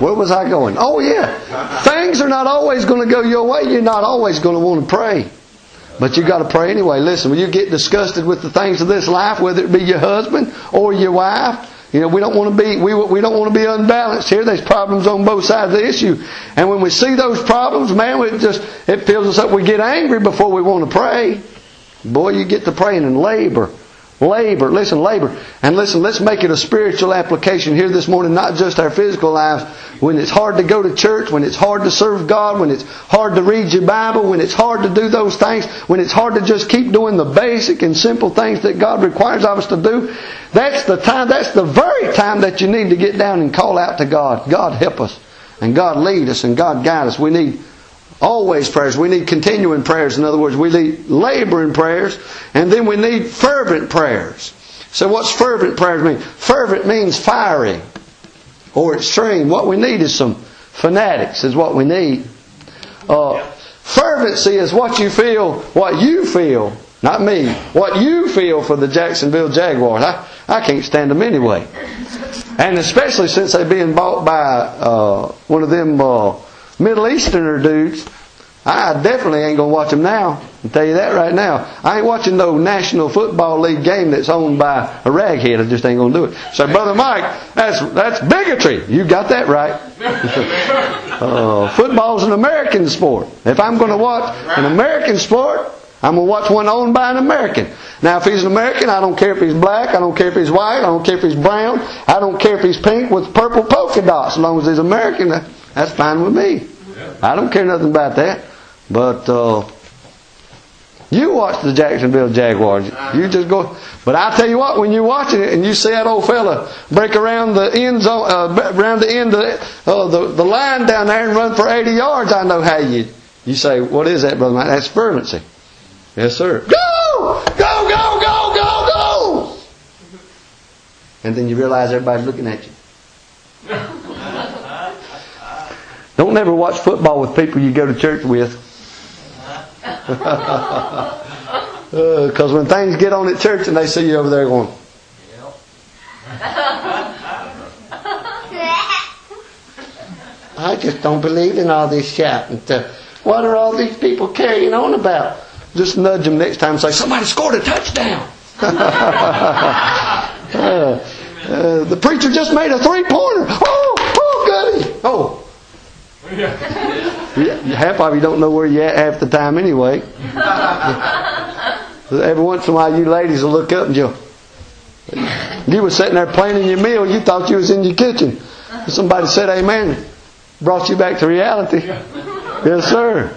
where was I going? Oh, yeah. Things are not always going to go your way. You're not always going to want to pray. But you got to pray anyway. Listen, when you get disgusted with the things of this life, whether it be your husband or your wife, you know, we don't want to be we, we don't want to be unbalanced here. There's problems on both sides of the issue, and when we see those problems, man, it just it fills us up. We get angry before we want to pray. Boy, you get to praying and labor. Labor, listen, labor. And listen, let's make it a spiritual application here this morning, not just our physical lives. When it's hard to go to church, when it's hard to serve God, when it's hard to read your Bible, when it's hard to do those things, when it's hard to just keep doing the basic and simple things that God requires of us to do, that's the time, that's the very time that you need to get down and call out to God. God help us. And God lead us and God guide us. We need Always prayers. We need continuing prayers. In other words, we need laboring prayers, and then we need fervent prayers. So, what's fervent prayers mean? Fervent means fiery or extreme. What we need is some fanatics, is what we need. Uh, fervency is what you feel, what you feel, not me, what you feel for the Jacksonville Jaguars. I, I can't stand them anyway. And especially since they're being bought by uh, one of them uh, Middle Easterner dudes, I definitely ain't gonna watch them now. I'll tell you that right now. I ain't watching no National Football League game that's owned by a raghead. I just ain't gonna do it. So, brother Mike, that's that's bigotry. You got that right. uh, football's an American sport. If I'm gonna watch an American sport, I'm gonna watch one owned by an American. Now, if he's an American, I don't care if he's black, I don't care if he's white, I don't care if he's brown, I don't care if he's pink with purple polka dots. As long as he's American, that's fine with me. I don't care nothing about that. But uh, you watch the Jacksonville Jaguars. You just go. But I tell you what, when you're watching it and you see that old fella break around the end zone, uh, around the end of the, uh, the the line down there and run for 80 yards, I know how you you say, "What is that, brother?" Mike? That's fervency. Yes, sir. Go, go, go, go, go, go. And then you realize everybody's looking at you. Don't never watch football with people you go to church with. Because when things get on at church and they see you over there going, I just don't believe in all this shouting. What are all these people carrying on about? Just nudge them next time and say, Somebody scored a touchdown. uh, uh, the preacher just made a three pointer. Oh, oh, goody. Oh. Yeah, half of you don't know where you're at half the time anyway. Every once in a while, you ladies will look up and you you were sitting there planning your meal. You thought you was in your kitchen. Somebody said amen. Brought you back to reality. Yes, sir.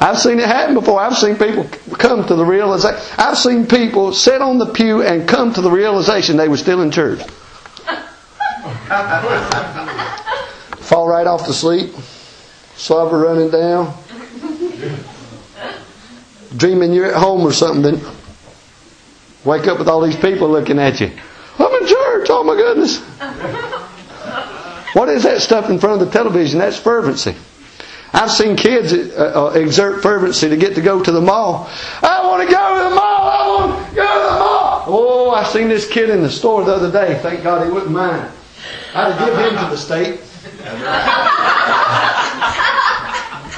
I've seen it happen before. I've seen people come to the realization. I've seen people sit on the pew and come to the realization they were still in church. Fall right off to sleep. Slobber running down. Dreaming you're at home or something. Then Wake up with all these people looking at you. I'm in church. Oh my goodness. What is that stuff in front of the television? That's fervency. I've seen kids uh, uh, exert fervency to get to go to the mall. I want to go to the mall. I want to go to the mall. Oh, I seen this kid in the store the other day. Thank God he wouldn't mind. I'd give him to the state.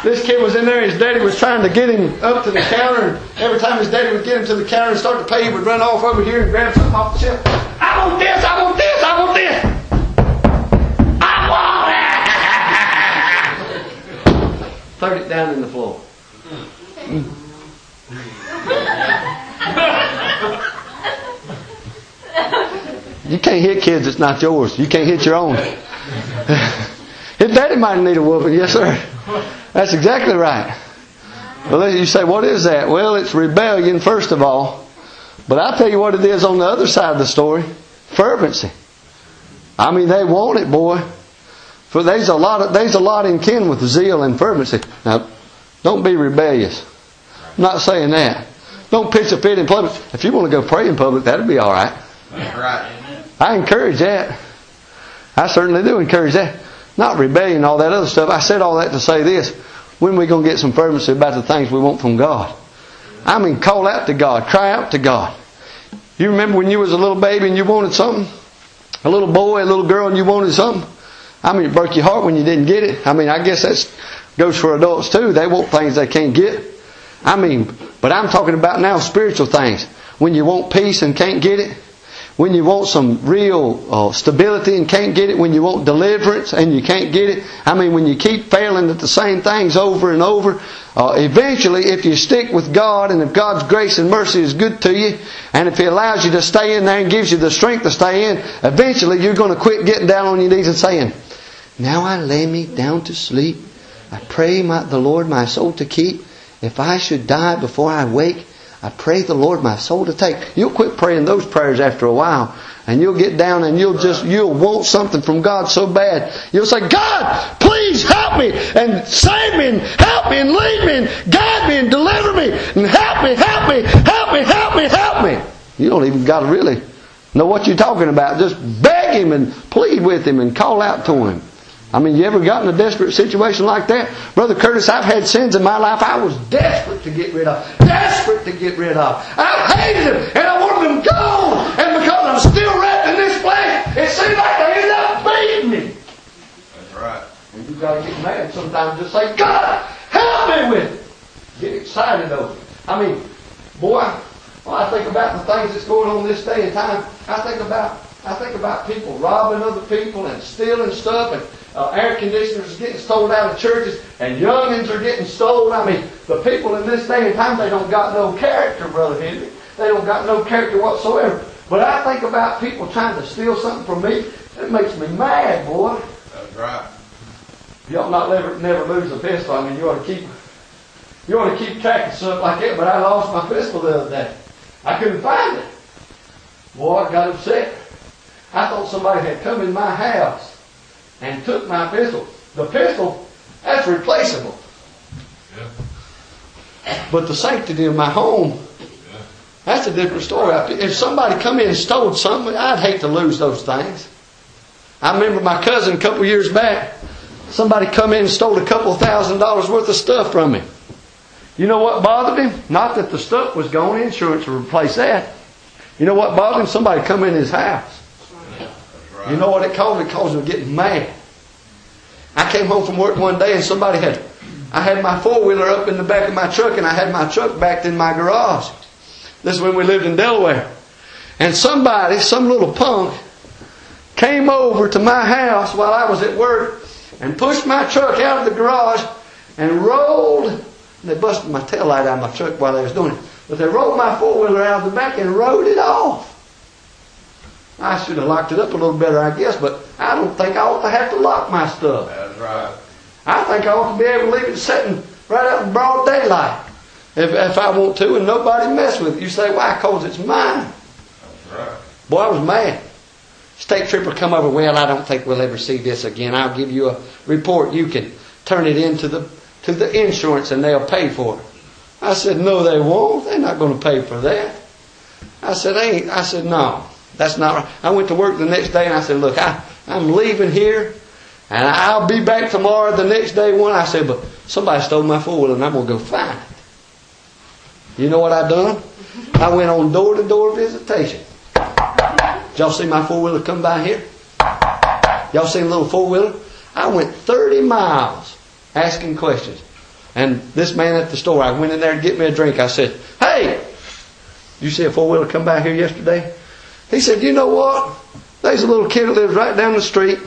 This kid was in there, his daddy was trying to get him up to the counter, and every time his daddy would get him to the counter and start to pay, he would run off over here and grab something off the shelf. I want this, I want this, I want this. I want it. Third it down in the floor. You can't hit kids that's not yours. You can't hit your own. His daddy might need a whooping. Yes, sir. That's exactly right. Well, you say, what is that? Well, it's rebellion, first of all. But I'll tell you what it is on the other side of the story. Fervency. I mean, they want it, boy. For there's a lot of, there's a lot in kin with zeal and fervency. Now, don't be rebellious. I'm not saying that. Don't pitch a fit in public. If you want to go pray in public, that'll be all right.
Right.
I encourage that. I certainly do encourage that. Not rebellion, all that other stuff. I said all that to say this. When are we going to get some fervency about the things we want from God? I mean, call out to God. Cry out to God. You remember when you was a little baby and you wanted something? A little boy, a little girl, and you wanted something? I mean, it broke your heart when you didn't get it. I mean, I guess that goes for adults too. They want things they can't get. I mean, but I'm talking about now spiritual things. When you want peace and can't get it, when you want some real uh, stability and can't get it, when you want deliverance and you can't get it. I mean, when you keep failing at the same things over and over, uh, eventually, if you stick with God and if God's grace and mercy is good to you, and if He allows you to stay in there and gives you the strength to stay in, eventually you're going to quit getting down on your knees and saying, Now I lay me down to sleep. I pray my, the Lord my soul to keep. If I should die before I wake, I pray the Lord my soul to take. You'll quit praying those prayers after a while. And you'll get down and you'll just, you'll want something from God so bad. You'll say, God, please help me and save me and help me and lead me and guide me and deliver me and help me, help me, help me, help me, help me. You don't even got to really know what you're talking about. Just beg Him and plead with Him and call out to Him. I mean, you ever got in a desperate situation like that? Brother Curtis, I've had sins in my life I was desperate to get rid of. Desperate to get rid of. I hated them and I wanted them gone. And because I'm still wrapped in this flesh, it seems like they end up beating me.
That's right.
And you've got to get mad sometimes. Just say, God, help me with it. Get excited over it. I mean, boy, when I think about the things that's going on this day and time, I think about I think about people robbing other people and stealing stuff and uh, air conditioners getting stolen out of churches and youngins are getting stolen. I mean, the people in this day and time, they don't got no character, Brother Henry. They don't got no character whatsoever. But I think about people trying to steal something from me. It makes me mad, boy.
That's right.
You ought not never, never lose a pistol. I mean, you ought to keep you ought to keep track of stuff like that. But I lost my pistol the other day. I couldn't find it. Boy, I got upset. I thought somebody had come in my house and took my pistol. The pistol, that's replaceable. Yeah. But the sanctity of my home, that's a different story. If somebody come in and stole something, I'd hate to lose those things. I remember my cousin a couple years back, somebody come in and stole a couple thousand dollars worth of stuff from him. You know what bothered him? Not that the stuff was gone, insurance would replace that. You know what bothered him? Somebody come in his house. You know what it caused? It caused him to get mad. I came home from work one day and somebody had, I had my four wheeler up in the back of my truck and I had my truck backed in my garage. This is when we lived in Delaware. And somebody, some little punk, came over to my house while I was at work and pushed my truck out of the garage and rolled. And they busted my tail light out of my truck while they was doing it. But they rolled my four wheeler out of the back and rode it off. I should have locked it up a little better, I guess, but I don't think I ought to have to lock my stuff.
That's right.
I think I ought to be able to leave it sitting right out in broad daylight if, if I want to and nobody mess with it. You say, why? Because it's mine.
That's right.
Boy, I was mad. State trooper come over, well, I don't think we'll ever see this again. I'll give you a report. You can turn it into the, to the insurance and they'll pay for it. I said, no, they won't. They're not going to pay for that. I said, ain't. I said, no, that's not right. I went to work the next day and I said, look, I, I'm leaving here and I'll be back tomorrow the next day one. I said, but somebody stole my four wheeler and I'm going to go find it. You know what I done? I went on door to door visitation. Did y'all see my four wheeler come by here? Y'all seen a little four wheeler? I went 30 miles asking questions. And this man at the store, I went in there to get me a drink. I said, Hey, you see a four wheeler come by here yesterday? He said, You know what? There's a little kid that lives right down the street.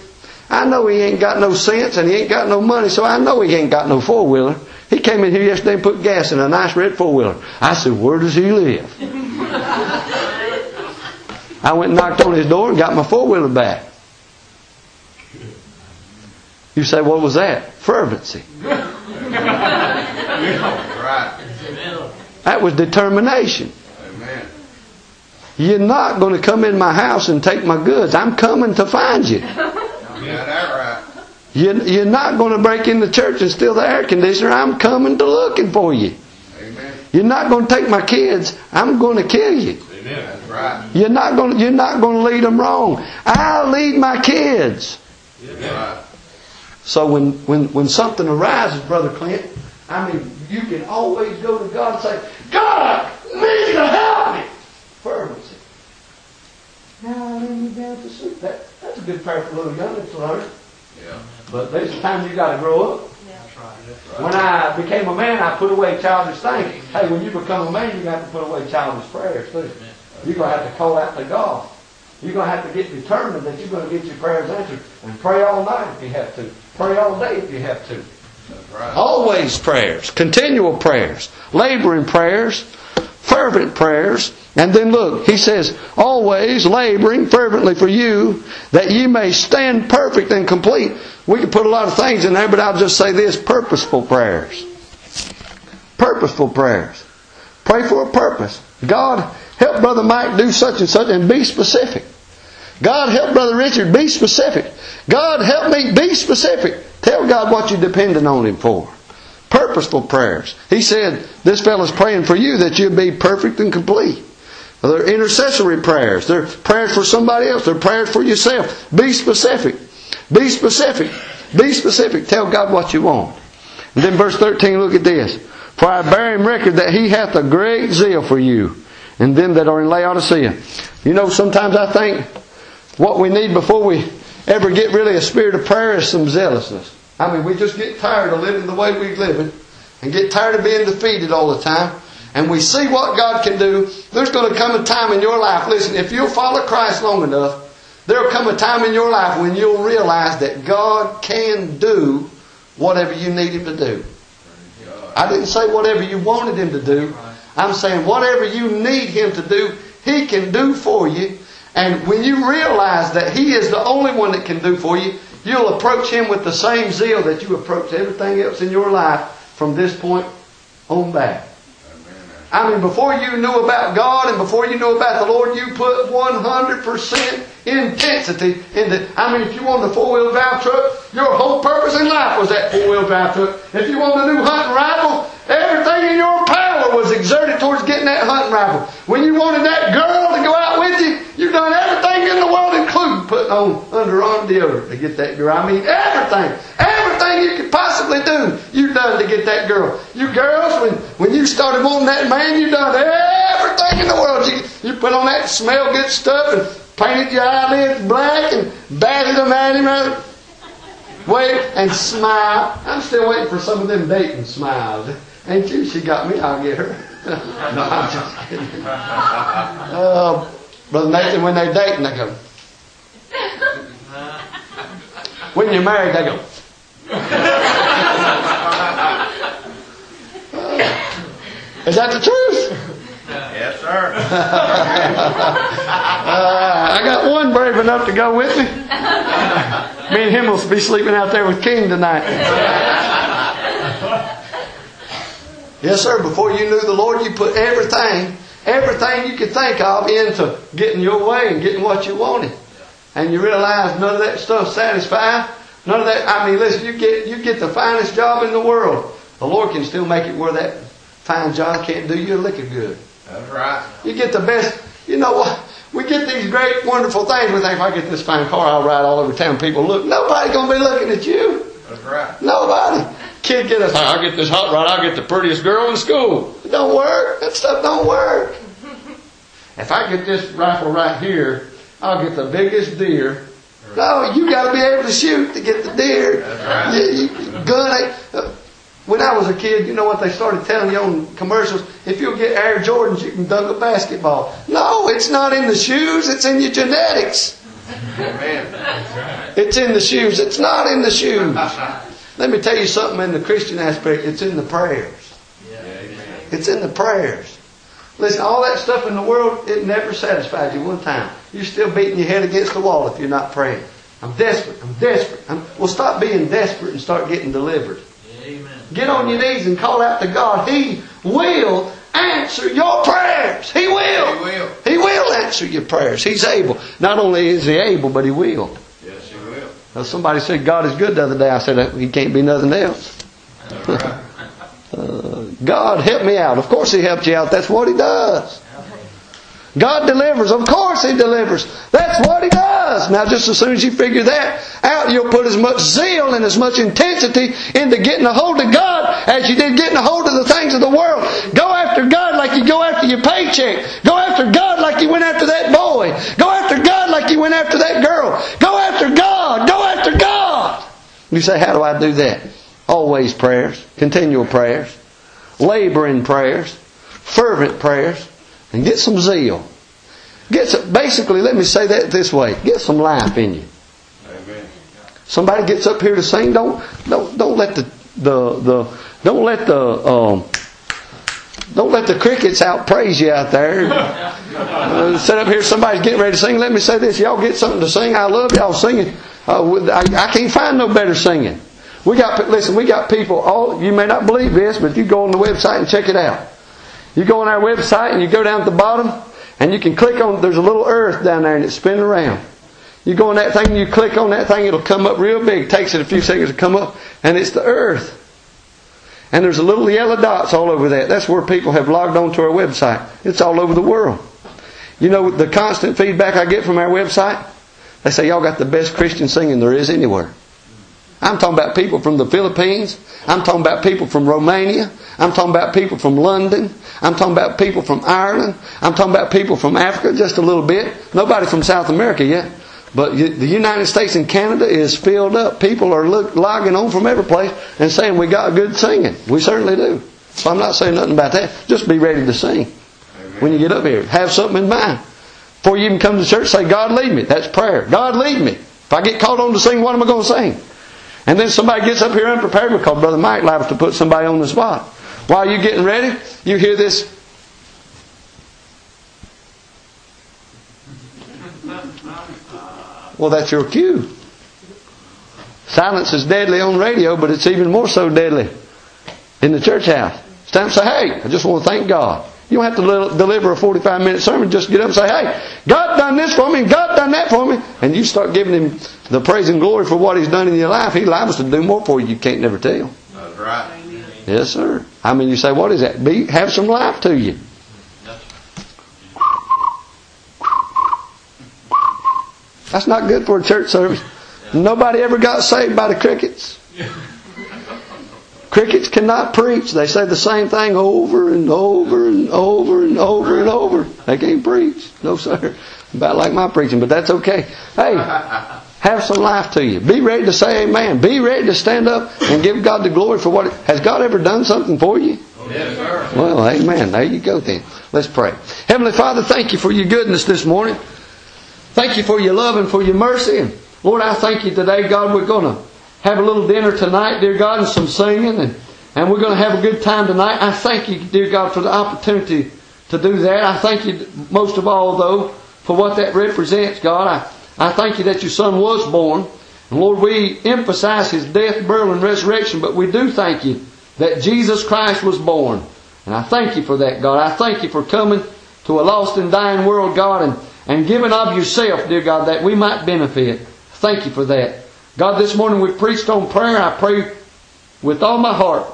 I know he ain't got no sense and he ain't got no money, so I know he ain't got no four wheeler. He came in here yesterday and put gas in a nice red four wheeler. I said, Where does he live? I went and knocked on his door and got my four wheeler back. You say, What was that? Fervency. That was determination. You're not going to come in my house and take my goods. I'm coming to find you.
Yeah, right.
You- You're not going to break in the church and steal the air conditioner. I'm coming to looking for you.
Amen.
You're not going to take my kids. I'm going to kill you.
That's right.
You're not going. To, you're not going to lead them wrong. I'll lead my kids.
Right.
So when when when something arises, brother Clint, I mean, you can always go to God and say, God, I need to help me. Fervency. Now I need you down to sleep. That, that's a good prayer for little youngins to learn.
Yeah.
But there's a time you got to grow up. Yeah.
That's right.
When I became a man, I put away childish things. Hey, when you become a man, you have to put away childish prayers too. You're going to have to call out to God. You're going to have to get determined that you're going to get your prayers answered. And pray all night if you have to. Pray all day if you have to.
That's right.
Always prayers, continual prayers, laboring prayers, fervent prayers. And then look, he says, always laboring fervently for you, that ye may stand perfect and complete. We could put a lot of things in there, but I'll just say this purposeful prayers. Purposeful prayers. Pray for a purpose. God, help Brother Mike do such and such, and be specific. God, help Brother Richard, be specific. God, help me, be specific. Tell God what you're depending on Him for. Purposeful prayers. He said, this fellow's praying for you that you'll be perfect and complete. They're intercessory prayers. They're prayers for somebody else. They're prayers for yourself. Be specific. Be specific. Be specific. Tell God what you want. And then verse 13, look at this. For I bear him record that he hath a great zeal for you, and them that are in Laodicea. You know, sometimes I think what we need before we ever get really a spirit of prayer is some zealousness. I mean, we just get tired of living the way we're living and get tired of being defeated all the time. And we see what God can do. There's going to come a time in your life, listen, if you'll follow Christ long enough, there'll come a time in your life when you'll realize that God can do whatever you need Him to do. I didn't say whatever you wanted Him to do. I'm saying whatever you need Him to do, He can do for you. And when you realize that He is the only one that can do for you, you'll approach Him with the same zeal that you approach everything else in your life from this point on back. I mean, before you knew about God and before you knew about the Lord, you put 100% intensity into, I mean, if you wanted a four-wheel drive truck, your whole purpose in life was that four-wheel drive truck. If you wanted a new hunting rifle, everything in your power was exerted towards getting that hunting rifle. When you wanted that girl to go out with you, you've done everything in the world, putting on underarm deodorant to get that girl. I mean, everything. Everything you could possibly do, you done to get that girl. You girls, when, when you started wanting that man, you done everything in the world. You, you put on that smell good stuff and painted your eyelids black and batted them at him. uh, Wait and smile. I'm still waiting for some of them dating smiles. Ain't you? She got me. I'll get her. no, I'm just kidding. Uh, Brother Nathan, when they're dating, they go. When you're married, they go. Is that the truth?
Yes, sir.
Uh, I got one brave enough to go with me. Me and him will be sleeping out there with King tonight. Yes, sir. Before you knew the Lord, you put everything, everything you could think of into getting your way and getting what you wanted. And you realize none of that stuff satisfies. None of that. I mean, listen. You get you get the finest job in the world. The Lord can still make it where that fine job can't do you a lick of good.
That's right.
You get the best, you know what? We get these great, wonderful things. We think if I get this fine car, I'll ride all over town. People look. Nobody's going to be looking at you.
That's right.
Nobody. Kid get us, I'll get this hot rod, I'll get the prettiest girl in school. It don't work. That stuff don't work. If I get this rifle right here, I'll get the biggest deer. No, you got to be able to shoot to get the deer.
Right.
You, you, gun ain't- uh, When I was a kid, you know what they started telling you on commercials? If you'll get Air Jordans, you can dunk a basketball. No, it's not in the shoes. It's in your genetics.
Amen.
It's in the shoes. It's not in the shoes. Let me tell you something in the Christian aspect. It's in the prayers. It's in the prayers. Listen, all that stuff in the world, it never satisfies you one time. You're still beating your head against the wall if you're not praying. I'm desperate. I'm desperate. I'm, well, stop being desperate and start getting delivered. Amen. Get on your knees and call out to God. He will answer your prayers. He will.
He will.
He will answer your prayers. He's able. Not only is He able, but He will.
Yes, He will.
Now, somebody said God is good the other day. I said He can't be nothing else.
That's right.
God help me out. Of course He helped you out. That's what He does. God delivers. Of course He delivers. That's what He does. Now, just as soon as you figure that out, you'll put as much zeal and as much intensity into getting a hold of God as you did getting a hold of the things of the world. Go after God like you go after your paycheck. Go after God like you went after that boy. Go after God like you went after that girl. Go after God. Go after God. You say, how do I do that? Always prayers, continual prayers, laboring prayers, fervent prayers, and get some zeal. Get some, basically, let me say that this way: get some life in you.
Amen.
Somebody gets up here to sing. Don't don't don't let the the the don't let the um, don't let the crickets out praise you out there. Uh, sit up here. Somebody's getting ready to sing. Let me say this: y'all get something to sing. I love y'all singing. Uh, I, I can't find no better singing. We got listen. We got people. All you may not believe this, but you go on the website and check it out. You go on our website and you go down at the bottom and you can click on. There's a little earth down there and it's spinning around. You go on that thing and you click on that thing, it'll come up real big. It takes it a few seconds to come up, and it's the earth. And there's a little yellow dots all over that. That's where people have logged on to our website. It's all over the world. You know the constant feedback I get from our website? They say, y'all got the best Christian singing there is anywhere. I'm talking about people from the Philippines. I'm talking about people from Romania. I'm talking about people from London. I'm talking about people from Ireland. I'm talking about people from Africa just a little bit. Nobody from South America yet. But the United States and Canada is filled up. People are look, logging on from every place and saying we got good singing. We certainly do. So I'm not saying nothing about that. Just be ready to sing when you get up here. Have something in mind. Before you even come to church, say, God lead me. That's prayer. God lead me. If I get called on to sing, what am I going to sing? And then somebody gets up here unprepared because Brother Mike liable to put somebody on the spot. While you're getting ready, you hear this. Well, that's your cue. Silence is deadly on radio, but it's even more so deadly in the church house. It's time to say, hey, I just want to thank God. You don't have to deliver a 45 minute sermon. Just get up and say, hey, God done this for me, and God done that for me. And you start giving Him the praise and glory for what He's done in your life. He liable to do more for you. You can't never tell.
That's right.
Yes, sir. I mean, you say, what is that? Be, have some life to you. That's not good for a church service. Nobody ever got saved by the crickets. Crickets cannot preach. They say the same thing over and over and over and over and over. They can't preach. No, sir. About like my preaching, but that's okay. Hey, have some life to you. Be ready to say amen. Be ready to stand up and give God the glory for what. It, has God ever done something for you?
Yes, sir.
Well, amen. There you go then. Let's pray. Heavenly Father, thank you for your goodness this morning. Thank you for your love and for your mercy. And Lord, I thank you today, God, we're going to have a little dinner tonight, dear God, and some singing, and, and we're going to have a good time tonight. I thank you, dear God, for the opportunity to do that. I thank you most of all, though, for what that represents, God. I, I thank you that your Son was born. And Lord, we emphasize his death, burial, and resurrection, but we do thank you that Jesus Christ was born. And I thank you for that, God. I thank you for coming to a lost and dying world, God, and, and giving of yourself, dear God, that we might benefit. Thank you for that. God, this morning we preached on prayer. I pray with all my heart.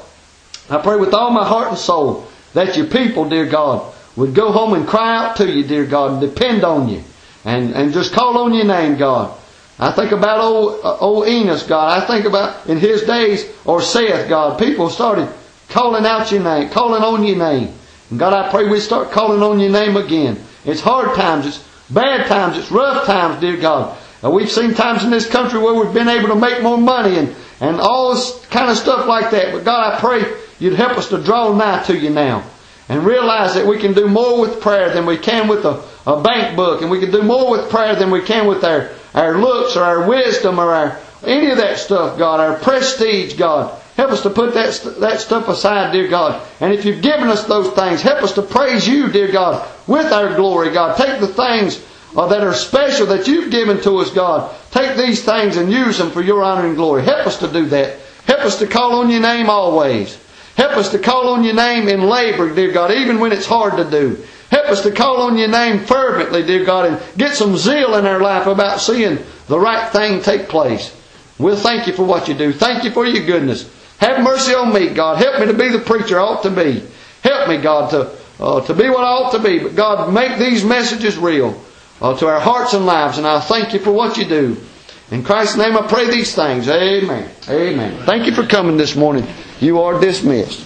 I pray with all my heart and soul that your people, dear God, would go home and cry out to you, dear God, and depend on you. And, and just call on your name, God. I think about old, uh, old Enos, God. I think about in his days, or Seth, God, people started calling out your name, calling on your name. And God, I pray we start calling on your name again. It's hard times, it's bad times, it's rough times, dear God. And we've seen times in this country where we've been able to make more money and, and all this kind of stuff like that. But God, I pray you'd help us to draw nigh to you now and realize that we can do more with prayer than we can with a, a bank book, and we can do more with prayer than we can with our, our looks or our wisdom or our any of that stuff, God, our prestige, God. Help us to put that, that stuff aside, dear God. And if you've given us those things, help us to praise you, dear God, with our glory, God. Take the things uh, that are special that you've given to us, God. Take these things and use them for your honor and glory. Help us to do that. Help us to call on your name always. Help us to call on your name in labor, dear God, even when it's hard to do. Help us to call on your name fervently, dear God, and get some zeal in our life about seeing the right thing take place. We'll thank you for what you do. Thank you for your goodness. Have mercy on me, God. Help me to be the preacher I ought to be. Help me, God, to, uh, to be what I ought to be. But God, make these messages real uh, to our hearts and lives, and I'll thank you for what you do. In Christ's name I pray these things. Amen. Amen. Thank you for coming this morning. You are dismissed.